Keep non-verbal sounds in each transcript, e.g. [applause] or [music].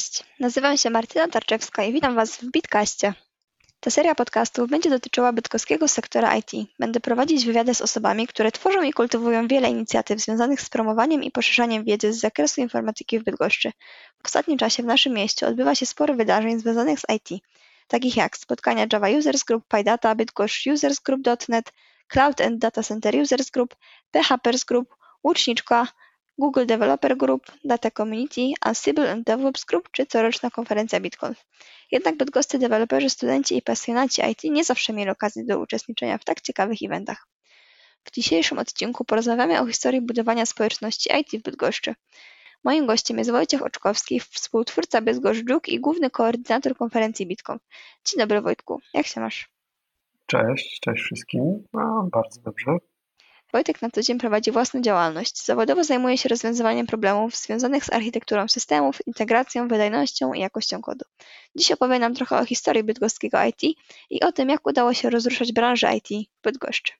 Cześć, nazywam się Martyna Tarczewska i witam Was w Bitcaście. Ta seria podcastów będzie dotyczyła bydgoskiego sektora IT. Będę prowadzić wywiady z osobami, które tworzą i kultywują wiele inicjatyw związanych z promowaniem i poszerzaniem wiedzy z zakresu informatyki w Bydgoszczy. W ostatnim czasie w naszym mieście odbywa się sporo wydarzeń związanych z IT, takich jak spotkania Java Users Group, PyData, Bydgoszcz Users Group.net, Cloud and Data Center Users Group, PHPers Group, Łuczniczka, Google Developer Group, Data Community, Ansible and DevOps Group czy coroczna konferencja BitConf. Jednak bydgoscy deweloperzy, studenci i pasjonaci IT nie zawsze mieli okazję do uczestniczenia w tak ciekawych eventach. W dzisiejszym odcinku porozmawiamy o historii budowania społeczności IT w Bydgoszczy. Moim gościem jest Wojciech Oczkowski, współtwórca Bydgoszcz i główny koordynator konferencji BitConf. Dzień dobry Wojtku, jak się masz? Cześć, cześć wszystkim. No, bardzo dobrze. Wojtek na co dzień prowadzi własną działalność. Zawodowo zajmuje się rozwiązywaniem problemów związanych z architekturą systemów, integracją, wydajnością i jakością kodu. Dziś opowie nam trochę o historii bydgoskiego IT i o tym, jak udało się rozruszać branżę IT w Bydgoszczy.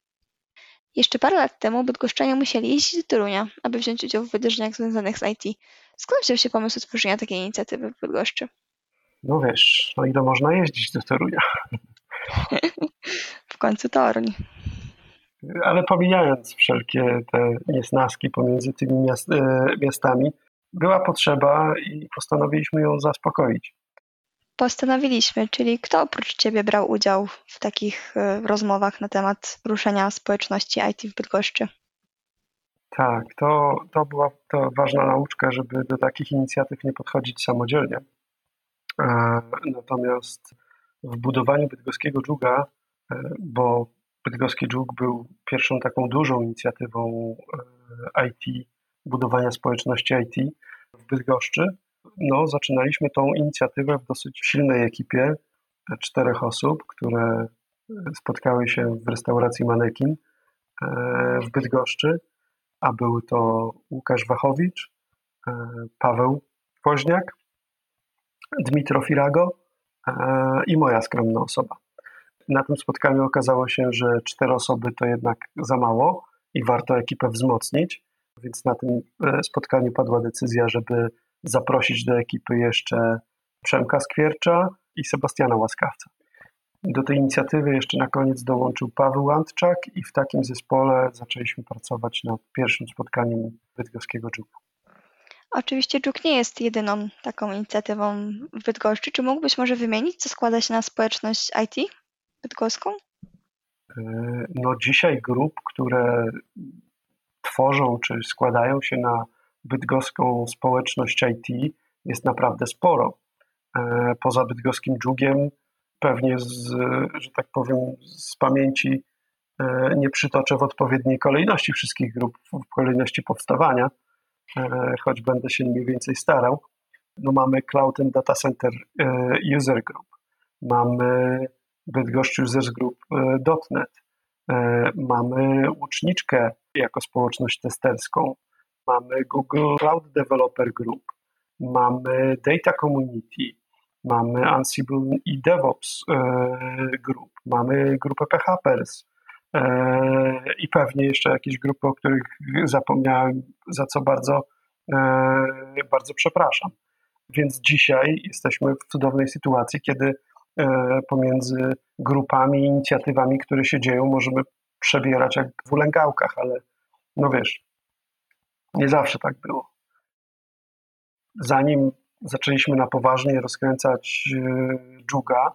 Jeszcze parę lat temu bydgoszczanie musieli jeździć do Torunia, aby wziąć udział w wydarzeniach związanych z IT. Skąd wziął się pomysł utworzenia takiej inicjatywy w Bydgoszczy? No wiesz, no ile można jeździć do Torunia? [laughs] w końcu Toruń ale pomijając wszelkie te niesnaski pomiędzy tymi miast, e, miastami, była potrzeba i postanowiliśmy ją zaspokoić. Postanowiliśmy, czyli kto oprócz Ciebie brał udział w takich e, rozmowach na temat ruszenia społeczności IT w Bydgoszczy? Tak, to, to była to ważna nauczka, żeby do takich inicjatyw nie podchodzić samodzielnie. E, natomiast w budowaniu bydgoskiego dżuga, bo Bydgoski Dżuk był pierwszą taką dużą inicjatywą e, IT, budowania społeczności IT w Bydgoszczy. No, zaczynaliśmy tą inicjatywę w dosyć silnej ekipie czterech osób, które spotkały się w restauracji Manekin e, w Bydgoszczy, a były to Łukasz Wachowicz, e, Paweł Woźniak, Dmitro Firago i moja skromna osoba. Na tym spotkaniu okazało się, że cztery osoby to jednak za mało i warto ekipę wzmocnić, więc na tym e, spotkaniu padła decyzja, żeby zaprosić do ekipy jeszcze Przemka Skwiercza i Sebastiana Łaskawca. Do tej inicjatywy jeszcze na koniec dołączył Paweł Antczak i w takim zespole zaczęliśmy pracować nad pierwszym spotkaniem bydgoskiego Dżuku. Oczywiście Dżuk nie jest jedyną taką inicjatywą w Bydgoszczy. Czy mógłbyś może wymienić, co składa się na społeczność IT? Bydgoską? E, no dzisiaj grup, które tworzą czy składają się na bydgoską społeczność IT jest naprawdę sporo. E, poza bydgoskim dżugiem pewnie, z, że tak powiem, z pamięci e, nie przytoczę w odpowiedniej kolejności wszystkich grup, w kolejności powstawania, choć będę się mniej więcej starał. No mamy Cloud and Data Center User Group, mamy Bydgoszcz Users Group.net. E, e, mamy Łuczniczkę jako społeczność testerską. Mamy Google Cloud Developer Group. Mamy Data Community. Mamy Ansible i DevOps e, Group. Mamy grupę PHPers. I pewnie jeszcze jakieś grupy, o których zapomniałem, za co bardzo, bardzo przepraszam. Więc dzisiaj jesteśmy w cudownej sytuacji, kiedy pomiędzy grupami, inicjatywami, które się dzieją, możemy przebierać jak w ulęgałkach, ale no wiesz, nie zawsze tak było. Zanim zaczęliśmy na poważnie rozkręcać e, dżuga,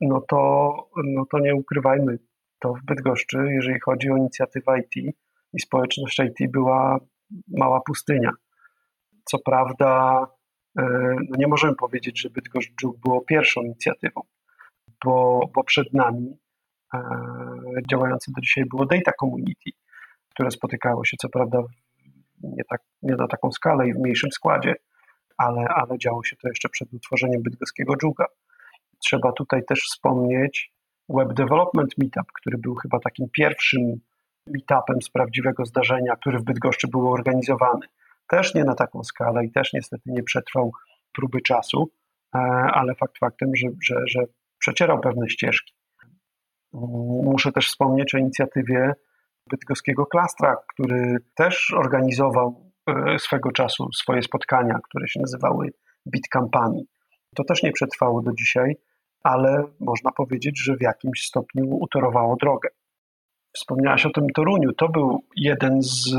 no to, no to nie ukrywajmy, to w Bydgoszczy, jeżeli chodzi o inicjatywę IT i społeczność IT, była mała pustynia. Co prawda, e, no nie możemy powiedzieć, że Bydgoszcz Dżuk było pierwszą inicjatywą bo, bo przed nami e, działające do dzisiaj było Data Community, które spotykało się co prawda nie, tak, nie na taką skalę i w mniejszym składzie, ale, ale działo się to jeszcze przed utworzeniem bydgoskiego dżuga. Trzeba tutaj też wspomnieć Web Development Meetup, który był chyba takim pierwszym meetupem z prawdziwego zdarzenia, który w Bydgoszczy był organizowany. Też nie na taką skalę i też niestety nie przetrwał próby czasu, e, ale fakt faktem, że, że, że przecierał pewne ścieżki. Muszę też wspomnieć o inicjatywie bydgoskiego klastra, który też organizował e, swego czasu swoje spotkania, które się nazywały Bitkampanii. To też nie przetrwało do dzisiaj, ale można powiedzieć, że w jakimś stopniu utorowało drogę. Wspomniałaś o tym Toruniu. To był jeden z,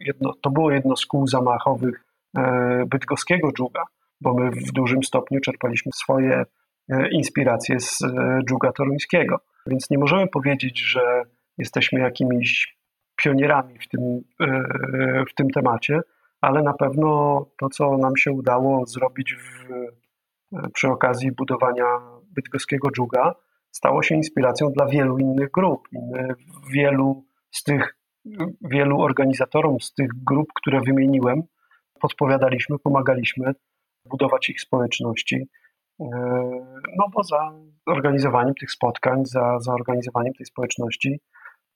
jedno, to było jedno z kół zamachowych e, bydgoskiego dżuga, bo my w dużym stopniu czerpaliśmy swoje e, inspiracje z e, dżuga toruńskiego. Więc nie możemy powiedzieć, że jesteśmy jakimiś pionierami w tym, w tym temacie, ale na pewno to, co nam się udało zrobić w, przy okazji budowania bydgoskiego dżuga, stało się inspiracją dla wielu innych grup. Wielu z tych, wielu organizatorom z tych grup, które wymieniłem, podpowiadaliśmy, pomagaliśmy budować ich społeczności. E, no bo za organizowaniem tych spotkań, za, za organizowaniem tej społeczności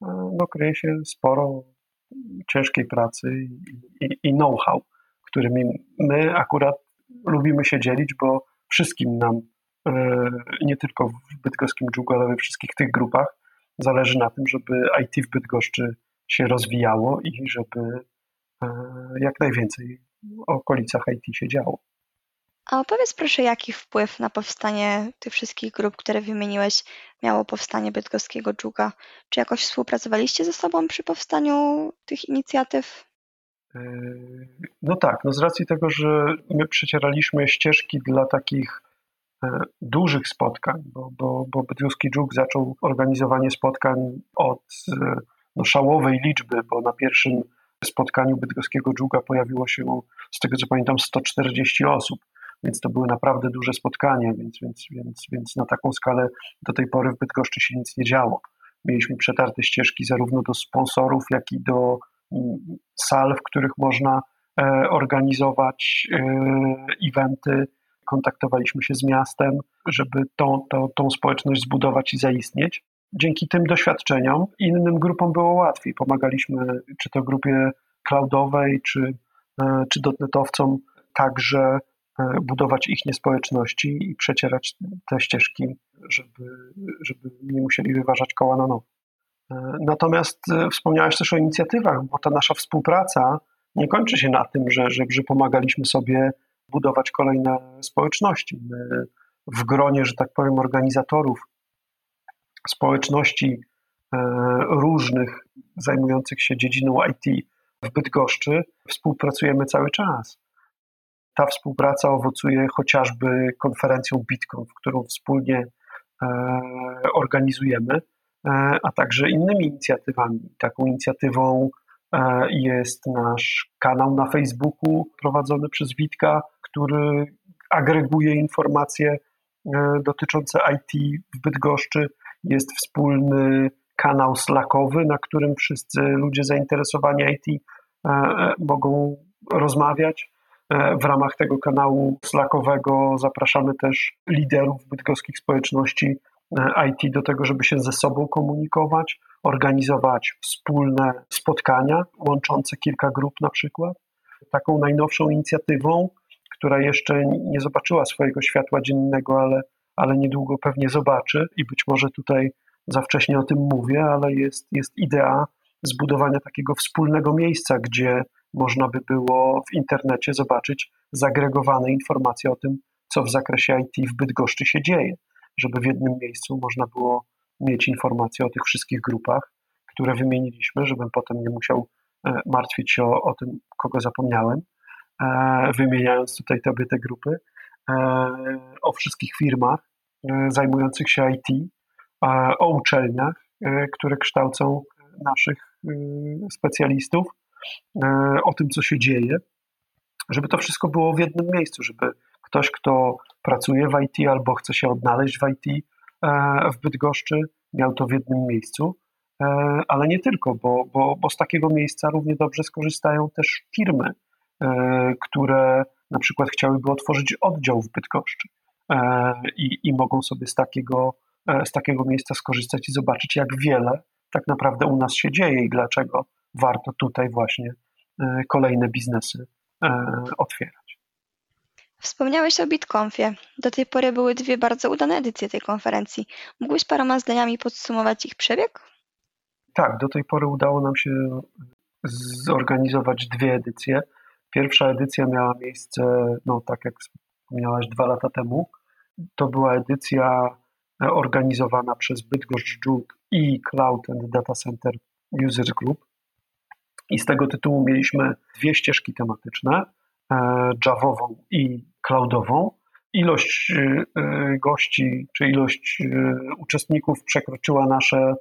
e, no, kryje się sporo ciężkiej pracy i, i, know-how, którymi my akurat lubimy się dzielić, bo wszystkim nam nie tylko w bydgoskim dżugu, ale we wszystkich tych grupach zależy na tym, żeby IT w Bydgoszczy się rozwijało i żeby e, jak najwięcej w okolicach IT się działo. A opowiedz proszę, jaki wpływ na powstanie tych wszystkich grup, które wymieniłeś, miało powstanie bydgoskiego dżuga? Czy jakoś współpracowaliście ze sobą przy powstaniu tych inicjatyw? E, no tak, no z racji tego, że my przecieraliśmy ścieżki dla takich dużych spotkań, bo, bo, bo Bydgoski Dżuk zaczął organizowanie spotkań od e, no, szałowej liczby, bo na pierwszym spotkaniu bydgoskiego dżuga pojawiło się, z tego co pamiętam, 140 osób, więc to były naprawdę duże spotkania, więc, więc, więc, więc na taką skalę do tej pory w Bydgoszczy się nic nie działo. Mieliśmy przetarte ścieżki zarówno do sponsorów, jak i do mm, sal, w których można e, organizować eventy, kontaktowaliśmy się z miastem, żeby tą, tą, tą społeczność zbudować i zaistnieć. Dzięki tym doświadczeniom innym grupom było łatwiej. Pomagaliśmy czy to grupie cloudowej, czy, e, czy dotnetowcom także e, budować ich niespołeczności i przecierać te ścieżki, żeby, żeby nie musieli wyważać koła na nowo. E, natomiast wspomniałeś też o inicjatywach, bo ta nasza współpraca nie kończy się na tym, że, że, że pomagaliśmy sobie budować kolejne społeczności. My w gronie, że tak powiem, organizatorów społeczności e, różnych zajmujących się dziedziną IT w Bydgoszczy współpracujemy cały czas. Ta współpraca owocuje chociażby konferencją Bitcoin, którą wspólnie e, organizujemy, e, a także innymi inicjatywami. Taką inicjatywą jest nasz kanał na Facebooku prowadzony przez Witka, który agreguje informacje e, dotyczące IT w Bydgoszczy. Jest wspólny kanał Slackowy, na którym wszyscy ludzie zainteresowani IT e, mogą rozmawiać. E, w ramach tego kanału Slackowego zapraszamy też liderów bydgoskich społeczności IT do tego, żeby się ze sobą komunikować, organizować wspólne spotkania łączące kilka grup na przykład. Taką najnowszą inicjatywą która jeszcze nie zobaczyła swojego światła dziennego, ale, ale niedługo pewnie zobaczy i być może tutaj za wcześnie o tym mówię, ale jest, jest idea zbudowania takiego wspólnego miejsca, gdzie można by było w internecie zobaczyć zagregowane informacje o tym, co w zakresie IT w Bydgoszczy się dzieje, żeby w jednym miejscu można było mieć informacje o tych wszystkich grupach, które wymieniliśmy, żebym potem nie musiał e, martwić się o, o tym, kogo zapomniałem. E, wymieniając tutaj tobie te grupy, e, o wszystkich firmach zajmujących się IT, o uczelniach, które kształcą naszych specjalistów, o tym, co się dzieje, żeby to wszystko było w jednym miejscu, żeby ktoś, kto pracuje w IT albo chce się odnaleźć w IT w Bydgoszczy, miał to w jednym miejscu, ale nie tylko, bo, bo, bo z takiego miejsca równie dobrze skorzystają też firmy, E, które na przykład chciałyby otworzyć oddział w Bydgoszczy e, i, i mogą sobie z takiego, e, z takiego miejsca skorzystać i zobaczyć, jak wiele tak naprawdę u nas się dzieje i dlaczego warto tutaj właśnie kolejne biznesy otwierać. Wspomniałeś o BitConfie. Do tej pory były dwie bardzo udane edycje tej konferencji. Mógłbyś paroma zdaniami podsumować ich przebieg? Tak, do tej pory udało nam się zorganizować dwie edycje. Pierwsza edycja miała miejsce, no tak jak wspomniałaś, dwa lata temu. To była edycja organizowana przez Bydgoszcz Joule i Cloud and Data Center Users Group. I z tego tytułu mieliśmy dwie ścieżki tematyczne, Javową i cloudową. Ilość gości, czy ilość uczestników przekroczyła nasze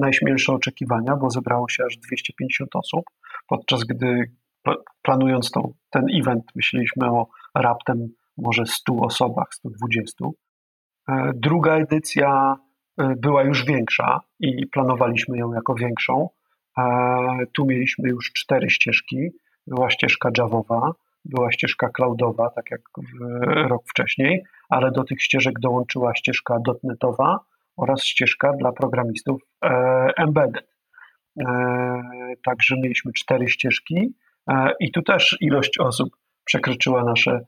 najśmielsze oczekiwania, bo zebrało się aż 250 osób, podczas gdy planując tą, ten event myśleliśmy o raptem może 100 osobach, 120. E, druga edycja e, była już większa i planowaliśmy ją jako większą. E, tu mieliśmy już cztery ścieżki. Była ścieżka Javowa, była ścieżka cloudowa, tak jak rok wcześniej, ale do tych ścieżek dołączyła ścieżka dotnetowa oraz ścieżka dla programistów embedded. Także mieliśmy cztery ścieżki i tu też ilość osób przekroczyła nasze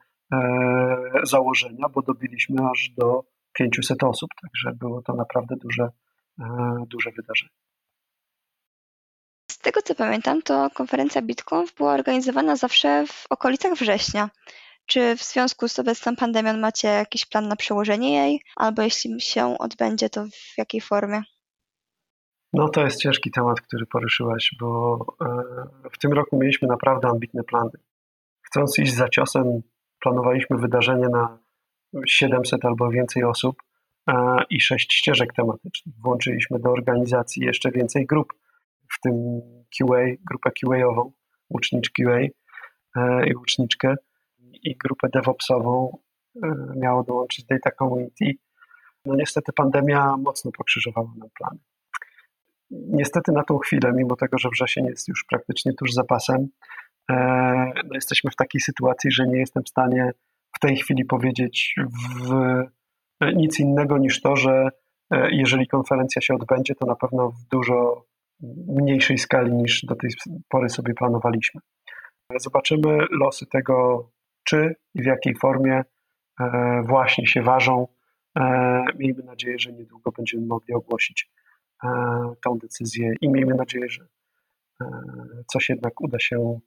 założenia, bo dobiliśmy aż do 500 osób, także było to naprawdę duże, e, duże wydarzenie. Tego co pamiętam, to konferencja BitConf była organizowana zawsze w okolicach września. Czy w związku z obecną pandemią macie jakiś plan na przełożenie jej, albo jeśli się odbędzie, to w jakiej formie? No to jest ciężki temat, który poruszyłaś, bo e, w tym roku mieliśmy naprawdę ambitne plany. Chcąc iść za ciosem, planowaliśmy wydarzenie na 700 albo więcej osób i sześć ścieżek tematycznych. Włączyliśmy do organizacji jeszcze więcej grup, w tym QA, grupę QA-ową, ucznicz QA e, i uczniczkę i grupę DevOpsową e, miało dołączyć Data Community. No niestety pandemia mocno pokrzyżowała nam plany. Niestety na tą chwilę, mimo tego, że wrzesień jest już praktycznie tuż za pasem, e, no jesteśmy w takiej sytuacji, że nie jestem w stanie w tej chwili powiedzieć w nic innego niż to, że jeżeli konferencja się odbędzie, to na pewno w dużo mniejszej skali niż do tej pory sobie planowaliśmy. Zobaczymy losy tego, czy i w jakiej formie e, właśnie się ważą. E, miejmy nadzieję, że niedługo będziemy mogli ogłosić tą decyzję i miejmy nadzieję, że coś jednak uda się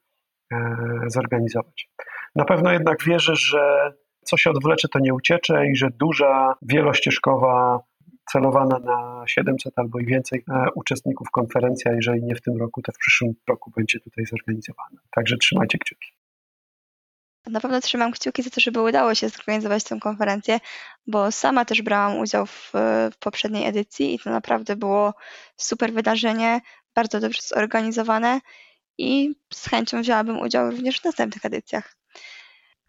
zorganizować. Na pewno jednak wierzę, że co się odwlecze, to nie uciecze i że duża, wielościeżkowa, celowana na 700 albo i więcej e, uczestników konferencja, jeżeli nie w tym roku, to w przyszłym roku będzie tutaj zorganizowana. Także trzymajcie kciuki. Na pewno trzymam kciuki za to, żeby udało się zorganizować tę konferencję, bo sama też brałam udział w, w poprzedniej edycji i to naprawdę było super wydarzenie, bardzo dobrze zorganizowane i z chęcią wzięłabym udział również w następnych edycjach.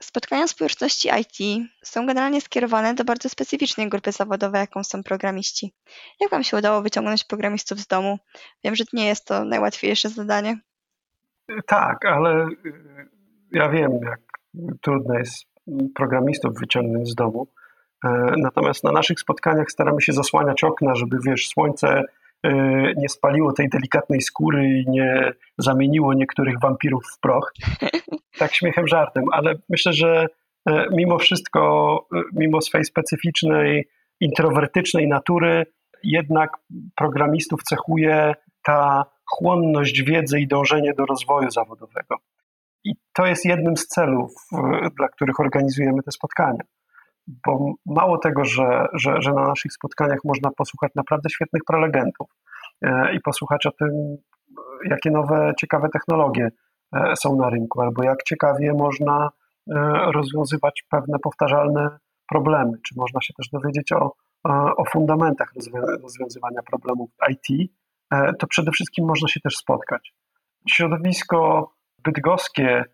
Spotkania społeczności IT są generalnie skierowane do bardzo specyficznej grupy zawodowej, jaką są programiści. Jak Wam się udało wyciągnąć programistów z domu? Wiem, że nie jest to najłatwiejsze zadanie. Tak, ale y, ja wiem, jak trudno jest programistów wyciągnąć z domu. E, natomiast na naszych spotkaniach staramy się zasłaniać okna, żeby wiesz, słońce nie spaliło tej delikatnej skóry i nie zamieniło niektórych wampirów w proch. [laughs] tak śmiechem, żartem, ale myślę, że e, mimo wszystko, e, mimo swojej specyficznej, introwertycznej natury, jednak programistów cechuje ta chłonność wiedzy i dążenie do rozwoju zawodowego. I to jest jednym z celów, e, dla których organizujemy te spotkania. Bo mało tego, że, że, że na naszych spotkaniach można posłuchać naprawdę świetnych prelegentów i posłuchać o tym, jakie nowe, ciekawe technologie E, są na rynku, albo jak ciekawie można e, rozwiązywać pewne powtarzalne problemy, czy można się też dowiedzieć o, o fundamentach rozwiązywania problemów IT, e, to przede wszystkim można się też spotkać. Środowisko bydgoskie,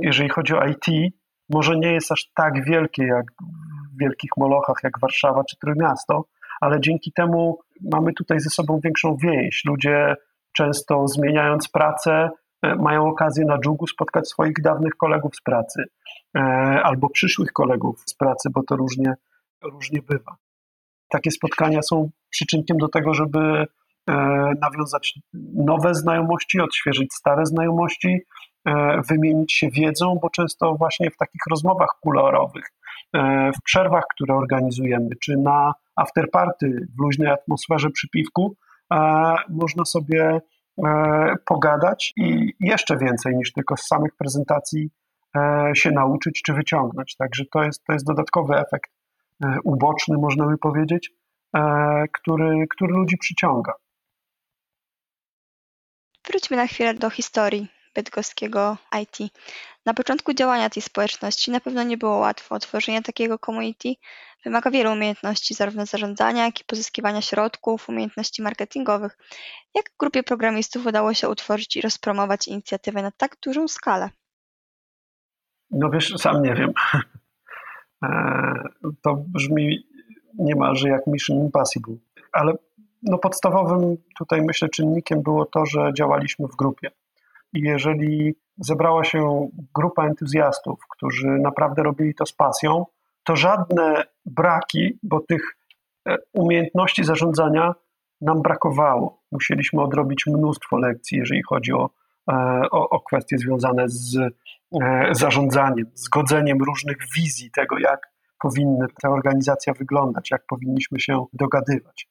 jeżeli chodzi o IT, może nie jest aż tak wielkie jak w wielkich molochach jak Warszawa czy Trójmiasto, ale dzięki temu mamy tutaj ze sobą większą więź. Ludzie często zmieniając pracę, E, mają okazję na dżugu spotkać swoich dawnych kolegów z pracy e, albo przyszłych kolegów z pracy, bo to różnie, różnie bywa. Takie spotkania są przyczynkiem do tego, żeby e, nawiązać nowe znajomości, odświeżyć stare znajomości, wymienić się wiedzą, bo często właśnie w takich rozmowach kolorowych, w przerwach, które organizujemy, czy na afterparty w luźnej atmosferze przy piwku, można sobie E, pogadać i jeszcze więcej niż tylko z samych prezentacji się nauczyć czy wyciągnąć. Także to jest, to jest dodatkowy efekt uboczny, można by powiedzieć, który, który ludzi przyciąga. Wróćmy na chwilę do historii bydgoskiego IT. Na początku działania tej społeczności na pewno nie było łatwo. Tworzenie takiego community wymaga wielu umiejętności, zarówno zarządzania, jak i pozyskiwania środków, umiejętności marketingowych. Jak grupie programistów udało się utworzyć i rozpromować inicjatywę na tak dużą skalę? No wiesz, sam nie wiem. E, to brzmi niemalże jak Mission Impossible. Ale no podstawowym tutaj myślę czynnikiem było to, że działaliśmy w grupie. I jeżeli zebrała się grupa entuzjastów, którzy naprawdę robili to z pasją, to żadne braki, bo tych e, umiejętności zarządzania nam brakowało. Musieliśmy odrobić mnóstwo lekcji, jeżeli chodzi o, e, o, o kwestie związane z e, zarządzaniem, zgodzeniem różnych wizji tego, jak powinna ta organizacja wyglądać, jak powinniśmy się dogadywać.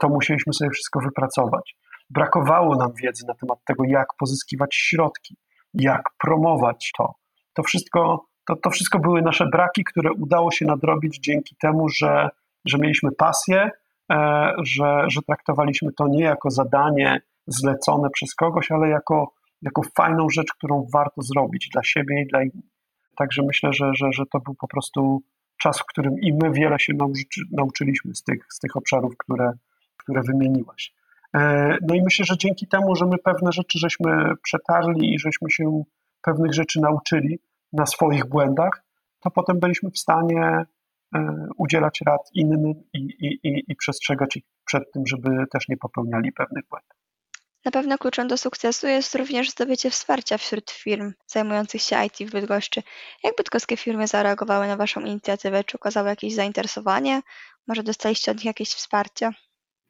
To musieliśmy sobie wszystko wypracować. Brakowało nam wiedzy na temat tego, jak pozyskiwać środki, jak promować to. To wszystko, to, to wszystko były nasze braki, które udało się nadrobić dzięki temu, że, że mieliśmy pasję, e, że, że traktowaliśmy to nie jako zadanie zlecone przez kogoś, ale jako, jako fajną rzecz, którą warto zrobić dla siebie i dla innych. Także myślę, że, że, że to był po prostu czas, w którym i my wiele się nauczy, nauczyliśmy z tych, z tych obszarów, które, które wymieniłaś. E, no i myślę, że dzięki temu, że my pewne rzeczy żeśmy przetarli i żeśmy się pewnych rzeczy nauczyli na swoich błędach, to potem byliśmy w stanie e, udzielać rad innym i, i, i, i przestrzegać ich przed tym, żeby też nie popełniali pewnych błędów. Na pewno kluczem do sukcesu jest również zdobycie wsparcia wśród firm zajmujących się IT w Bydgoszczy. Jak bydgoskie firmy zareagowały na Waszą inicjatywę? Czy okazały jakieś zainteresowanie? Może dostaliście od nich jakieś wsparcie?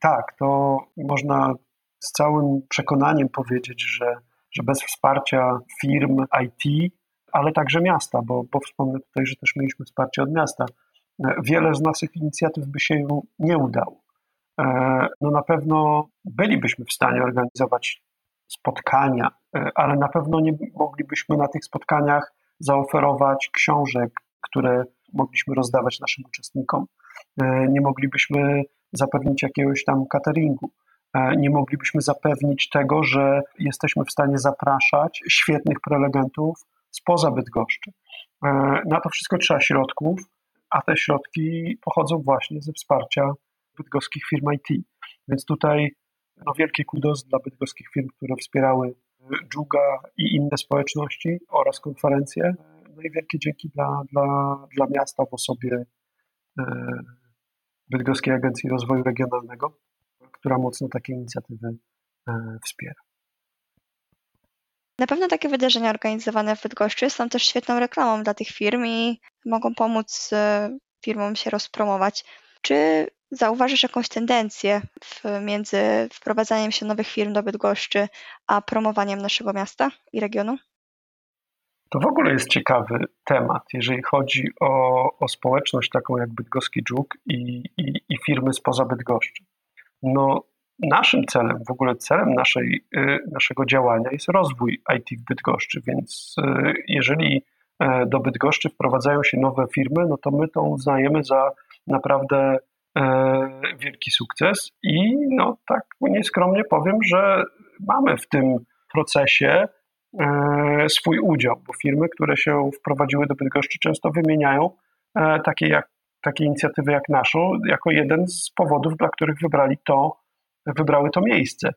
Tak, to można z całym przekonaniem powiedzieć, że, że bez wsparcia firm IT, ale także miasta, bo, bo wspomnę tutaj, że też mieliśmy wsparcie od miasta, wiele z naszych inicjatyw by się nie udało. E, no na pewno bylibyśmy w stanie organizować spotkania, e, ale na pewno nie moglibyśmy na tych spotkaniach zaoferować książek, które mogliśmy rozdawać naszym uczestnikom. E, nie moglibyśmy zapewnić jakiegoś tam cateringu. E, nie moglibyśmy zapewnić tego, że jesteśmy w stanie zapraszać świetnych prelegentów spoza Bydgoszczy. E, na to wszystko trzeba środków, a te środki pochodzą właśnie ze wsparcia bydgoskich firm IT. Więc tutaj no, wielkie kudos dla bydgoskich firm, które wspierały Dżuga i inne społeczności oraz konferencje. No i wielkie dzięki dla, dla, dla miasta w osobie Bydgoskiej Agencji Rozwoju Regionalnego, która mocno takie inicjatywy e, wspiera. Na pewno takie wydarzenia organizowane w Bydgoszczy są też świetną reklamą dla tych firm i mogą pomóc e, firmom się rozpromować. Czy zauważysz jakąś tendencję między wprowadzaniem się nowych firm do Bydgoszczy, a promowaniem naszego miasta i regionu? To w ogóle jest ciekawy temat, jeżeli chodzi o, o społeczność taką jak Bydgoski Dżuk i, i, i firmy spoza Bydgoszczy. No, naszym celem, w ogóle celem naszej, y, naszego działania jest rozwój IT w Bydgoszczy, więc y, jeżeli e, do Bydgoszczy wprowadzają się nowe firmy, no to my to uznajemy za naprawdę wielki sukces i no tak nieskromnie powiem, że mamy w tym procesie swój udział, bo firmy, które się wprowadziły do Bydgoszczy często wymieniają e, takie, jak, takie inicjatywy jak naszą jako jeden z powodów, dla których wybrali to, wybrały to miejsce.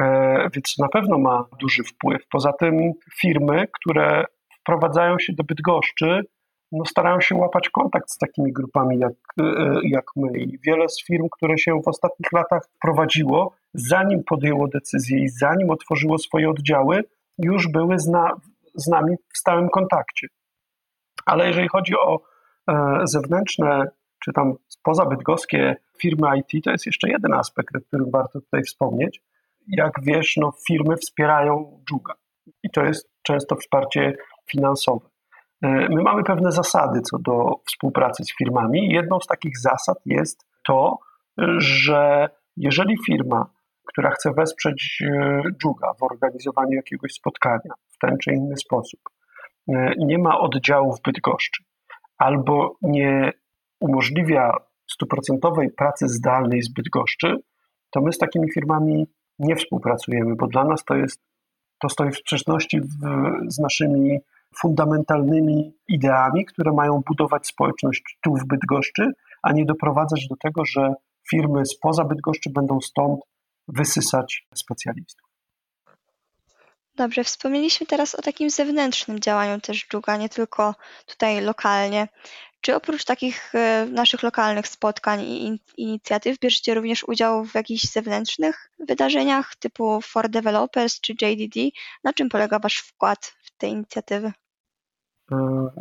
E, więc na pewno ma duży wpływ. Poza tym firmy, które wprowadzają się do Bydgoszczy, no starają się łapać kontakt z takimi grupami jak, jak my. I wiele z firm, które się w ostatnich latach wprowadziło, zanim podjęło decyzję i zanim otworzyło swoje oddziały, już były z, na, z nami w stałym kontakcie. Ale jeżeli chodzi o e, zewnętrzne, czy tam spoza bydgoskie firmy IT, to jest jeszcze jeden aspekt, o którym warto tutaj wspomnieć. Jak wiesz, no, firmy wspierają Dżuga i to jest często wsparcie finansowe. E, my mamy pewne zasady co do współpracy z firmami. Jedną z takich zasad jest to, że jeżeli firma która chce wesprzeć Dżuga w organizowaniu jakiegoś spotkania w ten czy inny sposób, nie ma oddziału w Bydgoszczy. Albo nie umożliwia stuprocentowej pracy zdalnej z Bydgoszczy, to my z takimi firmami nie współpracujemy, bo dla nas to jest, to stoi w sprzeczności w, z naszymi fundamentalnymi ideami, które mają budować społeczność tu w Bydgoszczy, a nie doprowadzać do tego, że firmy spoza Bydgoszczy będą stąd wysysać specjalistów. Dobrze, wspomnieliśmy teraz o takim zewnętrznym działaniu też Dżuga, nie tylko tutaj lokalnie. Czy oprócz takich e, naszych lokalnych spotkań i inicjatyw bierzecie również udział w jakichś zewnętrznych wydarzeniach typu For Developers czy JDD? Na czym polega Wasz wkład w te inicjatywy? E,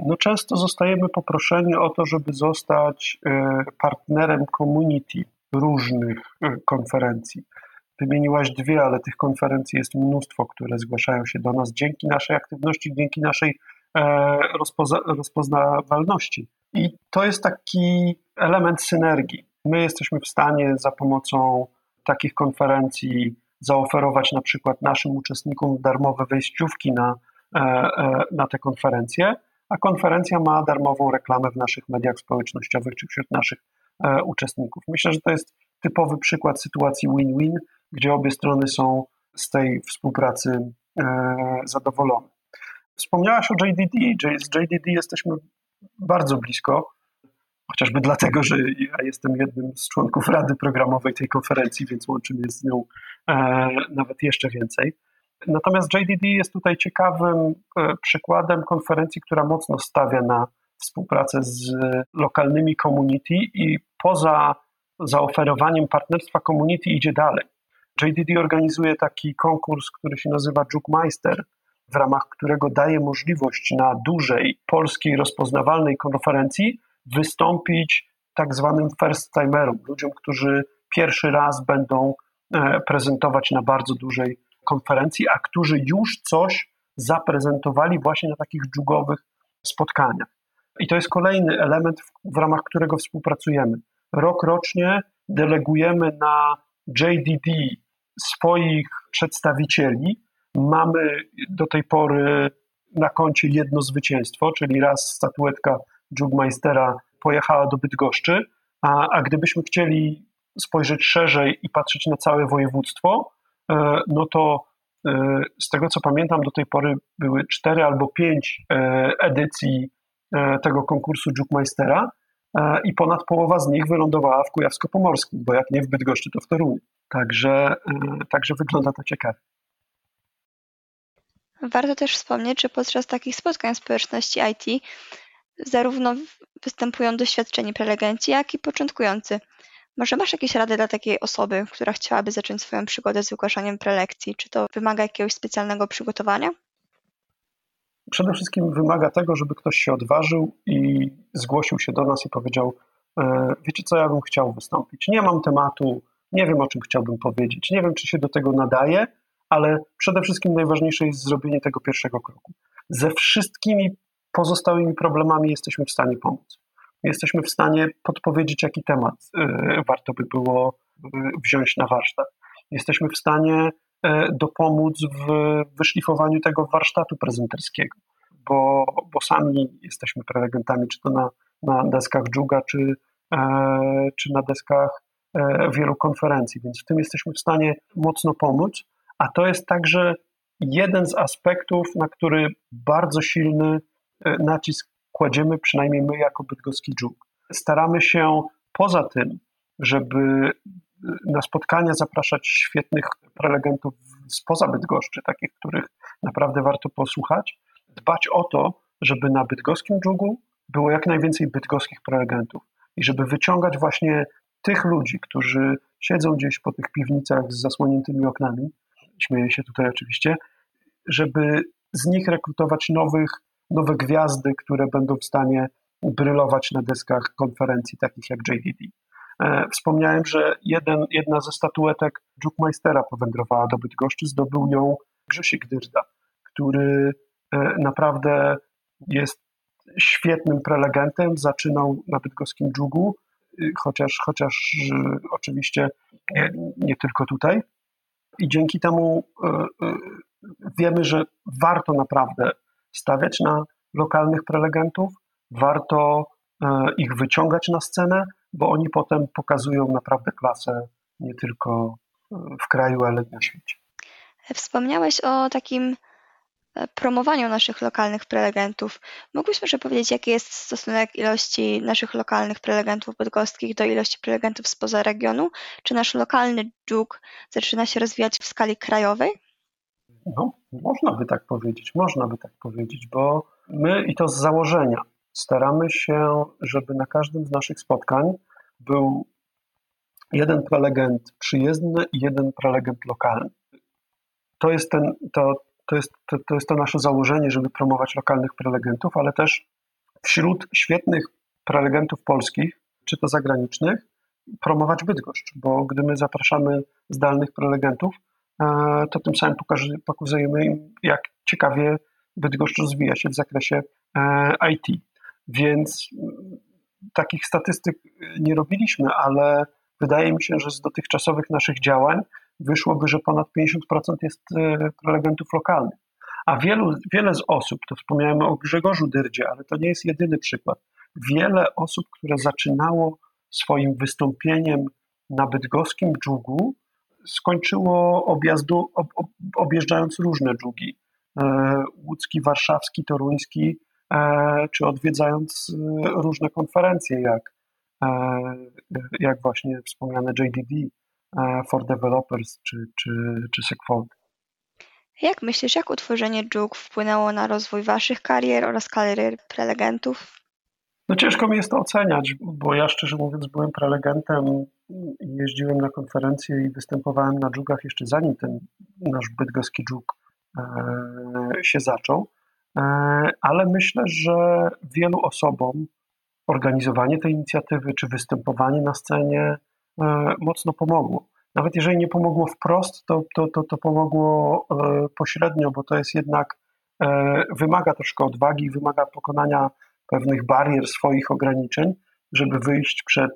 no często zostajemy poproszeni o to, żeby zostać e, partnerem community różnych konferencji. Wymieniłaś dwie, ale tych konferencji jest mnóstwo, które zgłaszają się do nas dzięki naszej aktywności, dzięki naszej rozpoza rozpoznawalności. I to jest taki element synergii. My jesteśmy w stanie za pomocą takich konferencji zaoferować na przykład naszym uczestnikom darmowe wejściówki na, e, e, na te konferencje, a konferencja ma darmową reklamę w naszych mediach społecznościowych czy wśród naszych e, uczestników. Myślę, że to jest typowy przykład sytuacji win-win, gdzie obie strony są z tej współpracy zadowolone. Wspomniałaś o JDD. Z JDD jesteśmy bardzo blisko, chociażby dlatego, że ja jestem jednym z członków Rady Programowej tej konferencji, więc łączy mnie z nią e, nawet jeszcze więcej. Natomiast JDD jest tutaj ciekawym e, przykładem konferencji, która mocno stawia na współpracę z lokalnymi community i poza zaoferowaniem partnerstwa community idzie dalej. JDD organizuje taki konkurs, który się nazywa Jukmeister, w ramach którego daje możliwość na dużej polskiej rozpoznawalnej konferencji wystąpić tak zwanym first timerom, ludziom, którzy pierwszy raz będą e, prezentować na bardzo dużej konferencji, a którzy już coś zaprezentowali właśnie na takich dżugowych spotkaniach. I to jest kolejny element, w, w ramach którego współpracujemy. Rok rocznie delegujemy na JDD swoich przedstawicieli, Mamy do tej pory na koncie jedno zwycięstwo, czyli raz statuetka Jugmeistera pojechała do Bydgoszczy, a, a gdybyśmy chcieli spojrzeć szerzej i patrzeć na całe województwo, e, no to e, z tego co pamiętam, do tej pory były cztery albo pięć e, edycji tego konkursu Jugmeistera i ponad połowa z nich wylądowała w Kujawsko-Pomorskim, bo jak nie w Bydgoszczy, to w Toruniu. Także, także wygląda to ciekawie. Warto też wspomnieć, że podczas takich spotkań społeczności IT zarówno występują doświadczeni prelegenci, jak i początkujący. Może masz jakieś rady dla takiej osoby, która chciałaby zacząć swoją przygodę z wygłaszaniem prelekcji? Czy to wymaga jakiegoś specjalnego przygotowania? Przede wszystkim wymaga tego, żeby ktoś się odważył i zgłosił się do nas i powiedział: e, Wiecie co, ja bym chciał wystąpić. Nie mam tematu, nie wiem o czym chciałbym powiedzieć, nie wiem, czy się do tego nadaje, ale przede wszystkim najważniejsze jest zrobienie tego pierwszego kroku. Ze wszystkimi pozostałymi problemami jesteśmy w stanie pomóc. Jesteśmy w stanie podpowiedzieć, jaki temat y, warto by było y, wziąć na warsztat. Jesteśmy w stanie dopomóc w wyszlifowaniu tego warsztatu prezenterskiego, bo, bo sami jesteśmy prelegentami, czy to na, na deskach dżuga, czy, e, czy na deskach e, wielu konferencji, więc w tym jesteśmy w stanie mocno pomóc a to jest także jeden z aspektów, na który bardzo silny e, nacisk kładziemy, przynajmniej my jako bydgoski dżuk. Staramy się poza tym, żeby e, na spotkania zapraszać świetnych prelegentów spoza Bydgoszczy, takich, których naprawdę warto posłuchać, dbać o to, żeby na bydgoskim dżugu było jak najwięcej bydgoskich prelegentów i żeby wyciągać właśnie tych ludzi, którzy siedzą gdzieś po tych piwnicach z zasłoniętymi oknami, śmieję się tutaj oczywiście, żeby z nich rekrutować nowych, nowe gwiazdy, które będą w stanie brylować na deskach konferencji takich jak JDD. E, wspomniałem, że jeden, jedna ze statuetek Jukmeistera powędrowała do Bydgoszczy, zdobył ją Grzesiek Dyrda, który e, naprawdę jest świetnym prelegentem, zaczynał na bydgoskim dżugu, y, chociaż, chociaż y, oczywiście nie, nie tylko tutaj, i dzięki temu e, wiemy, że warto naprawdę stawiać na lokalnych prelegentów, warto ich wyciągać na scenę, bo oni potem pokazują naprawdę klasę nie tylko w kraju, ale i na świecie. Wspomniałeś o takim e, promowaniu naszych lokalnych prelegentów. Mógłbyś może powiedzieć, jaki jest stosunek ilości naszych lokalnych prelegentów bydgoskich do ilości prelegentów spoza regionu? Czy nasz lokalny dżuk zaczyna się rozwijać w skali krajowej? No, można by tak powiedzieć, można by tak powiedzieć, bo my i to z założenia staramy się, żeby na każdym z naszych spotkań był jeden prelegent przyjezdny i jeden prelegent lokalny. To jest, ten, to, to, jest, to, to jest to nasze założenie, żeby promować lokalnych prelegentów, ale też wśród świetnych prelegentów polskich, czy to zagranicznych, promować Bydgoszcz, bo gdy my zapraszamy zdalnych prelegentów, e, to tym samym pokazujemy im, jak ciekawie Bydgoszcz rozwija się w zakresie e, IT. Więc takich statystyk nie robiliśmy, ale wydaje mi się, że z dotychczasowych naszych działań wyszłoby, że ponad 50% jest e, prelegentów lokalnych. A wielu, wiele z osób, to wspomniałem o Grzegorzu Dyrdzie, ale to nie jest jedyny przykład. Wiele osób, które zaczynało swoim wystąpieniem na bydgoskim dżugu, skończyło objazdu, ob, ob, objeżdżając różne dżugi. E, łódzki, warszawski, toruński, czy odwiedzając e, różne konferencje, jak, e, jak właśnie wspomniane JDD, E, for Developers czy, czy, czy Segfold. Jak myślisz, jak utworzenie Juke wpłynęło na rozwój waszych karier oraz karier prelegentów? No ciężko mi jest to oceniać, bo ja szczerze mówiąc byłem prelegentem jeździłem na konferencje i występowałem na dżugach jeszcze zanim ten nasz bydgoski dżuk e, się zaczął. E, ale myślę, że wielu osobom organizowanie tej inicjatywy czy występowanie na scenie E, mocno pomogło. Nawet jeżeli nie pomogło wprost, to, to, to, to pomogło e, pośrednio, bo to jest jednak, wymaga troszkę odwagi, wymaga pokonania pewnych barier, swoich ograniczeń, żeby wyjść przed,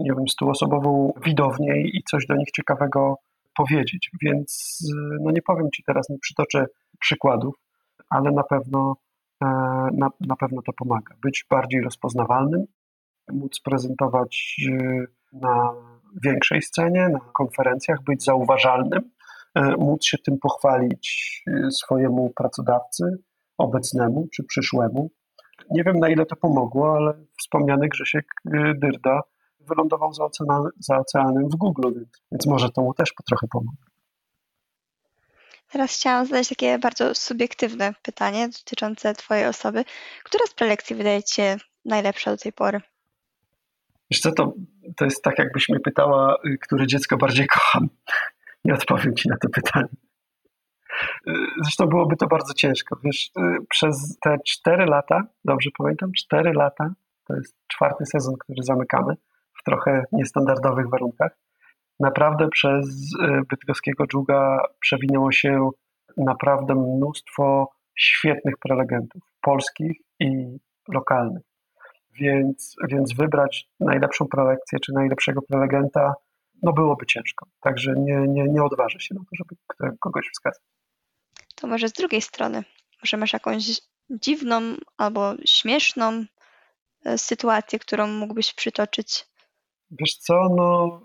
nie wiem, stuosobową widownię i coś do nich ciekawego powiedzieć. Więc no nie powiem Ci teraz, nie przytoczę przykładów, ale na pewno, na, na pewno to pomaga. Być bardziej rozpoznawalnym, móc prezentować na większej scenie, na konferencjach, być zauważalnym, e, móc się tym pochwalić e, swojemu pracodawcy, obecnemu czy przyszłemu. Nie wiem na ile to pomogło, ale wspomniany Grzesiek e, Dyrda wylądował za, za oceanem w Google, więc, może to mu też trochę pomogło. Teraz chciałam zadać takie bardzo subiektywne pytanie dotyczące Twojej osoby. Która z prelekcji wydaje Ci się najlepsza do tej pory? Wiesz co, to, to jest tak, jakbyś mnie pytała, y, które dziecko bardziej kocham. [laughs] Nie odpowiem ci na to pytanie. Y, zresztą byłoby to bardzo ciężko. Wiesz, y, przez te cztery lata, dobrze pamiętam, cztery lata, to jest czwarty sezon, który zamykamy w trochę niestandardowych warunkach. Naprawdę przez bydgoskiego dżuga przewinęło się naprawdę mnóstwo świetnych prelegentów, polskich i lokalnych więc, więc wybrać najlepszą prelekcję czy najlepszego prelegenta, no byłoby ciężko. Także nie, nie, nie odważę się na to, żeby kogoś wskazać. To może z drugiej strony, może masz jakąś dziwną albo śmieszną e, sytuację, którą mógłbyś przytoczyć? Wiesz co, no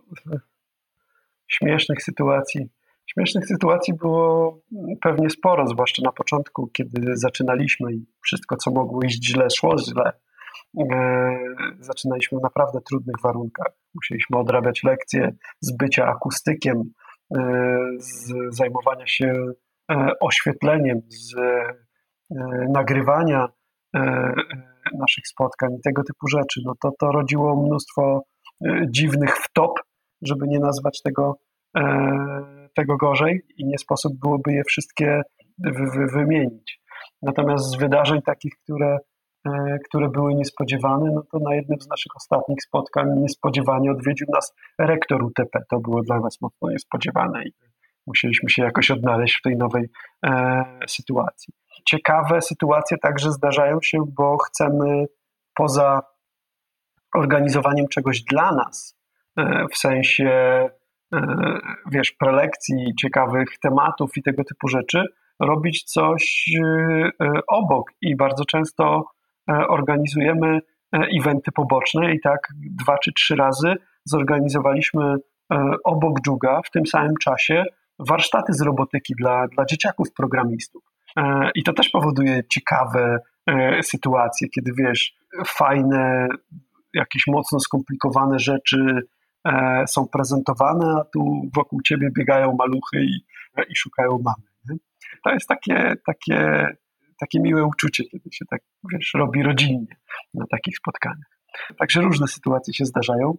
śmiesznych sytuacji. Śmiesznych sytuacji było pewnie sporo, zwłaszcza na początku, kiedy zaczynaliśmy i wszystko, co mogło iść źle, szło źle. E, zaczynaliśmy w naprawdę trudnych warunkach. Musieliśmy odrabiać lekcje z bycia akustykiem, e, z zajmowania się e, oświetleniem, z nagrywania naszych spotkań i tego typu rzeczy. No to, to rodziło mnóstwo dziwnych wtop, żeby nie nazwać tego, tego gorzej i nie sposób byłoby je wszystkie wymienić. Natomiast z wydarzeń takich, które E, które były niespodziewane, no to na jednym z naszych ostatnich spotkań niespodziewanie odwiedził nas rektor UTP. To było dla nas mocno niespodziewane i musieliśmy się jakoś odnaleźć w tej nowej e, sytuacji. Ciekawe sytuacje także zdarzają się, bo chcemy poza organizowaniem czegoś dla nas, e, w sensie e, wiesz, prelekcji, ciekawych tematów i tego typu rzeczy, robić coś obok i bardzo często organizujemy eventy poboczne i tak dwa czy trzy razy zorganizowaliśmy obok Dżuga w tym samym czasie warsztaty z robotyki dla, dla dzieciaków programistów. I to też powoduje ciekawe sytuacje, kiedy wiesz, fajne, jakieś mocno skomplikowane rzeczy e, są prezentowane, a tu wokół ciebie biegają maluchy i, i szukają mamy. Nie? To jest takie, takie, takie miłe uczucie, kiedy się tak wiesz, robi rodzinnie na takich spotkaniach. Także różne sytuacje się zdarzają.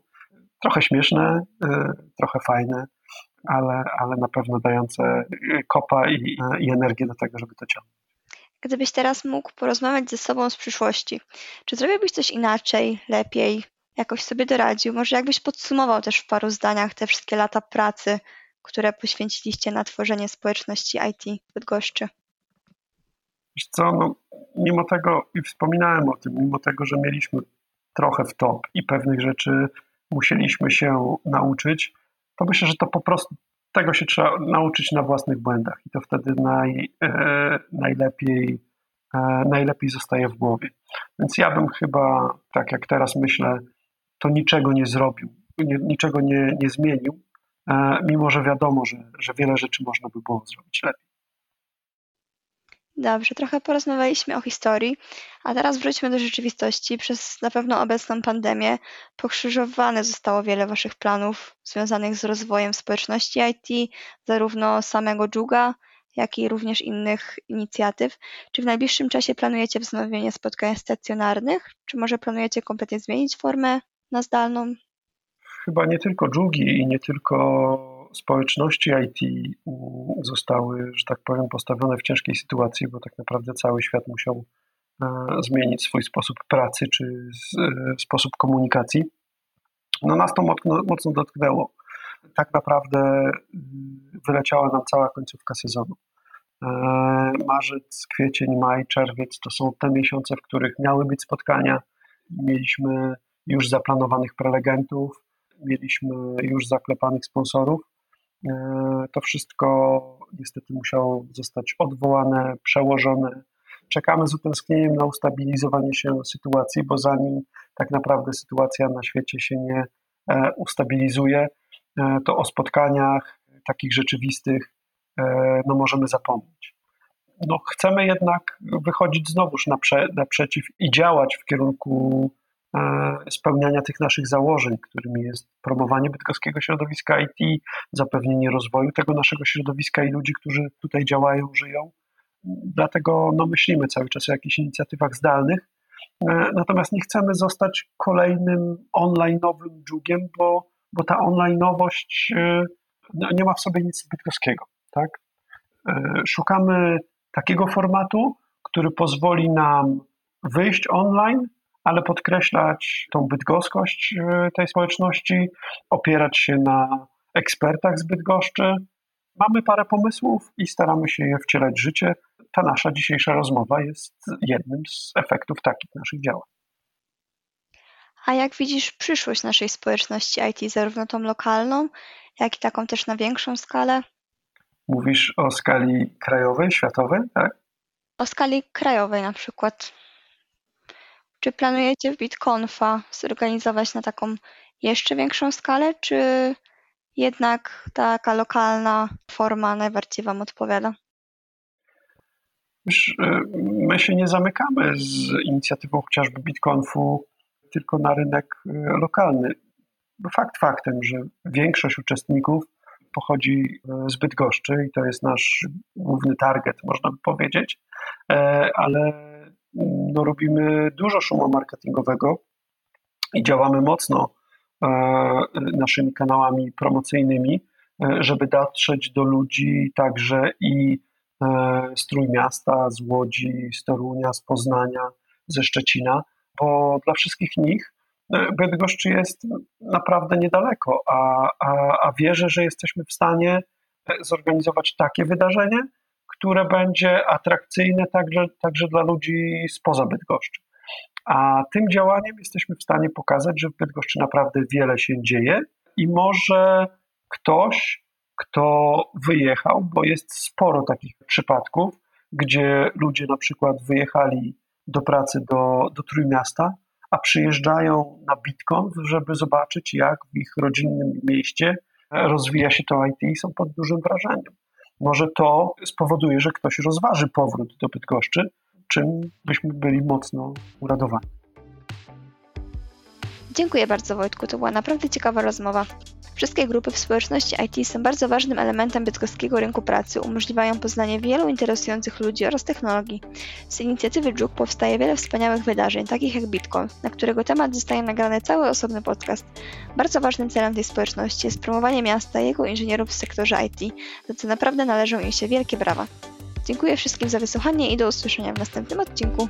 Trochę śmieszne, e, trochę fajne, ale, ale na pewno dające kopa i, i energię do tego, żeby to ciągnąć. Gdybyś teraz mógł porozmawiać ze sobą z przyszłości, czy zrobiłbyś coś inaczej, lepiej, jakoś sobie doradził? Może jakbyś podsumował też w paru zdaniach te wszystkie lata pracy, które poświęciliście na tworzenie społeczności IT w Bydgoszczy? Wiesz co, no, mimo tego, i wspominałem o tym, mimo tego, że mieliśmy trochę w top i pewnych rzeczy musieliśmy się nauczyć, to myślę, że to po prostu tego się trzeba nauczyć na własnych błędach i to wtedy naj, e, najlepiej, e, najlepiej zostaje w głowie. Więc ja bym chyba, tak jak teraz myślę, to niczego nie zrobił, niczego nie, nie zmienił, e, mimo że wiadomo, że, że wiele rzeczy można by było zrobić lepiej. Dobrze, trochę porozmawialiśmy o historii, a teraz wróćmy do rzeczywistości. Przez na pewno obecną pandemię pokrzyżowane zostało wiele Waszych planów związanych z rozwojem społeczności IT, zarówno samego Dżuga, jak i również innych inicjatyw. Czy w najbliższym czasie planujecie wznowienie spotkań stacjonarnych, czy może planujecie kompletnie zmienić formę na zdalną? Chyba nie tylko Dżugi i nie tylko społeczności IT zostały, że tak powiem, postawione w ciężkiej sytuacji, bo tak naprawdę cały świat musiał e, zmienić swój sposób pracy czy e, sposób komunikacji. No nas to mocno, dotknęło. Tak naprawdę mm, wyleciała nam cała końcówka sezonu. E, marzec, kwiecień, maj, czerwiec to są te miesiące, w których miały być spotkania. Mieliśmy już zaplanowanych prelegentów, mieliśmy już zaklepanych sponsorów. E, to wszystko niestety musiało zostać odwołane, przełożone. Czekamy z utęsknieniem na ustabilizowanie się sytuacji, bo zanim tak naprawdę sytuacja na świecie się nie e, ustabilizuje, e, to o spotkaniach takich rzeczywistych no możemy zapomnieć. No, chcemy jednak wychodzić znowuż naprze, naprzeciw i działać w kierunku spełniania tych naszych założeń, którymi jest promowanie bydgoskiego środowiska IT, zapewnienie rozwoju tego naszego środowiska i ludzi, którzy tutaj działają, żyją. Dlatego no, myślimy cały czas o jakichś inicjatywach zdalnych. E, natomiast nie chcemy zostać kolejnym online'owym dżugiem, bo, bo ta online'owość e, no, nie ma w sobie nic bydgoskiego. Tak? Szukamy takiego formatu, który pozwoli nam wyjść online, ale podkreślać tą bydgoskość e, tej społeczności, opierać się na ekspertach z Bydgoszczy. Mamy parę pomysłów i staramy się je wcielać w życie. Ta nasza dzisiejsza rozmowa jest jednym z efektów takich naszych działań. A jak widzisz przyszłość naszej społeczności IT, zarówno tą lokalną, jak i taką też na większą skalę? Mówisz o skali krajowej, światowej, tak? O skali krajowej na przykład. Czy planujecie w BitConfa zorganizować na taką jeszcze większą skalę, czy jednak taka lokalna forma najbardziej Wam odpowiada? Y, my się nie zamykamy z inicjatywą chociażby BitConfu tylko na rynek y, lokalny. Fakt faktem, że większość uczestników pochodzi y, z Bydgoszczy i to jest nasz główny target, można by powiedzieć, e, ale no, robimy dużo szumu marketingowego i działamy mocno e, naszymi kanałami promocyjnymi, e, żeby dotrzeć do ludzi także i e, z Trójmiasta, z Łodzi, z Torunia, z Poznania, ze Szczecina, bo dla wszystkich nich Bydgoszcz jest naprawdę niedaleko, a, a, a wierzę, że jesteśmy w stanie zorganizować takie wydarzenie, które będzie atrakcyjne także, także dla ludzi spoza Bydgoszczy. A tym działaniem jesteśmy w stanie pokazać, że w Bydgoszczy naprawdę wiele się dzieje i może ktoś kto wyjechał, bo jest sporo takich przypadków, gdzie ludzie na przykład wyjechali do pracy do, do Trójmiasta, a przyjeżdżają na Bitcoin, żeby zobaczyć, jak w ich rodzinnym mieście rozwija się to IT i są pod dużym wrażeniem. Może to spowoduje, że ktoś rozważy powrót do Bydgoszczy, czym byśmy byli mocno uradowani. Dziękuję bardzo Wojtku, to była naprawdę ciekawa rozmowa. Wszystkie grupy w społeczności IT są bardzo ważnym elementem bydgoskiego rynku pracy, umożliwiają poznanie wielu interesujących ludzi oraz technologii. Z inicjatywy JUK powstaje wiele wspaniałych wydarzeń, takich jak Bitcoin, na którego temat zostaje nagrany cały osobny podcast. Bardzo ważnym celem tej społeczności jest promowanie miasta i jego inżynierów w sektorze IT, za co naprawdę należą im się wielkie brawa. Dziękuję wszystkim za wysłuchanie i do usłyszenia w następnym odcinku.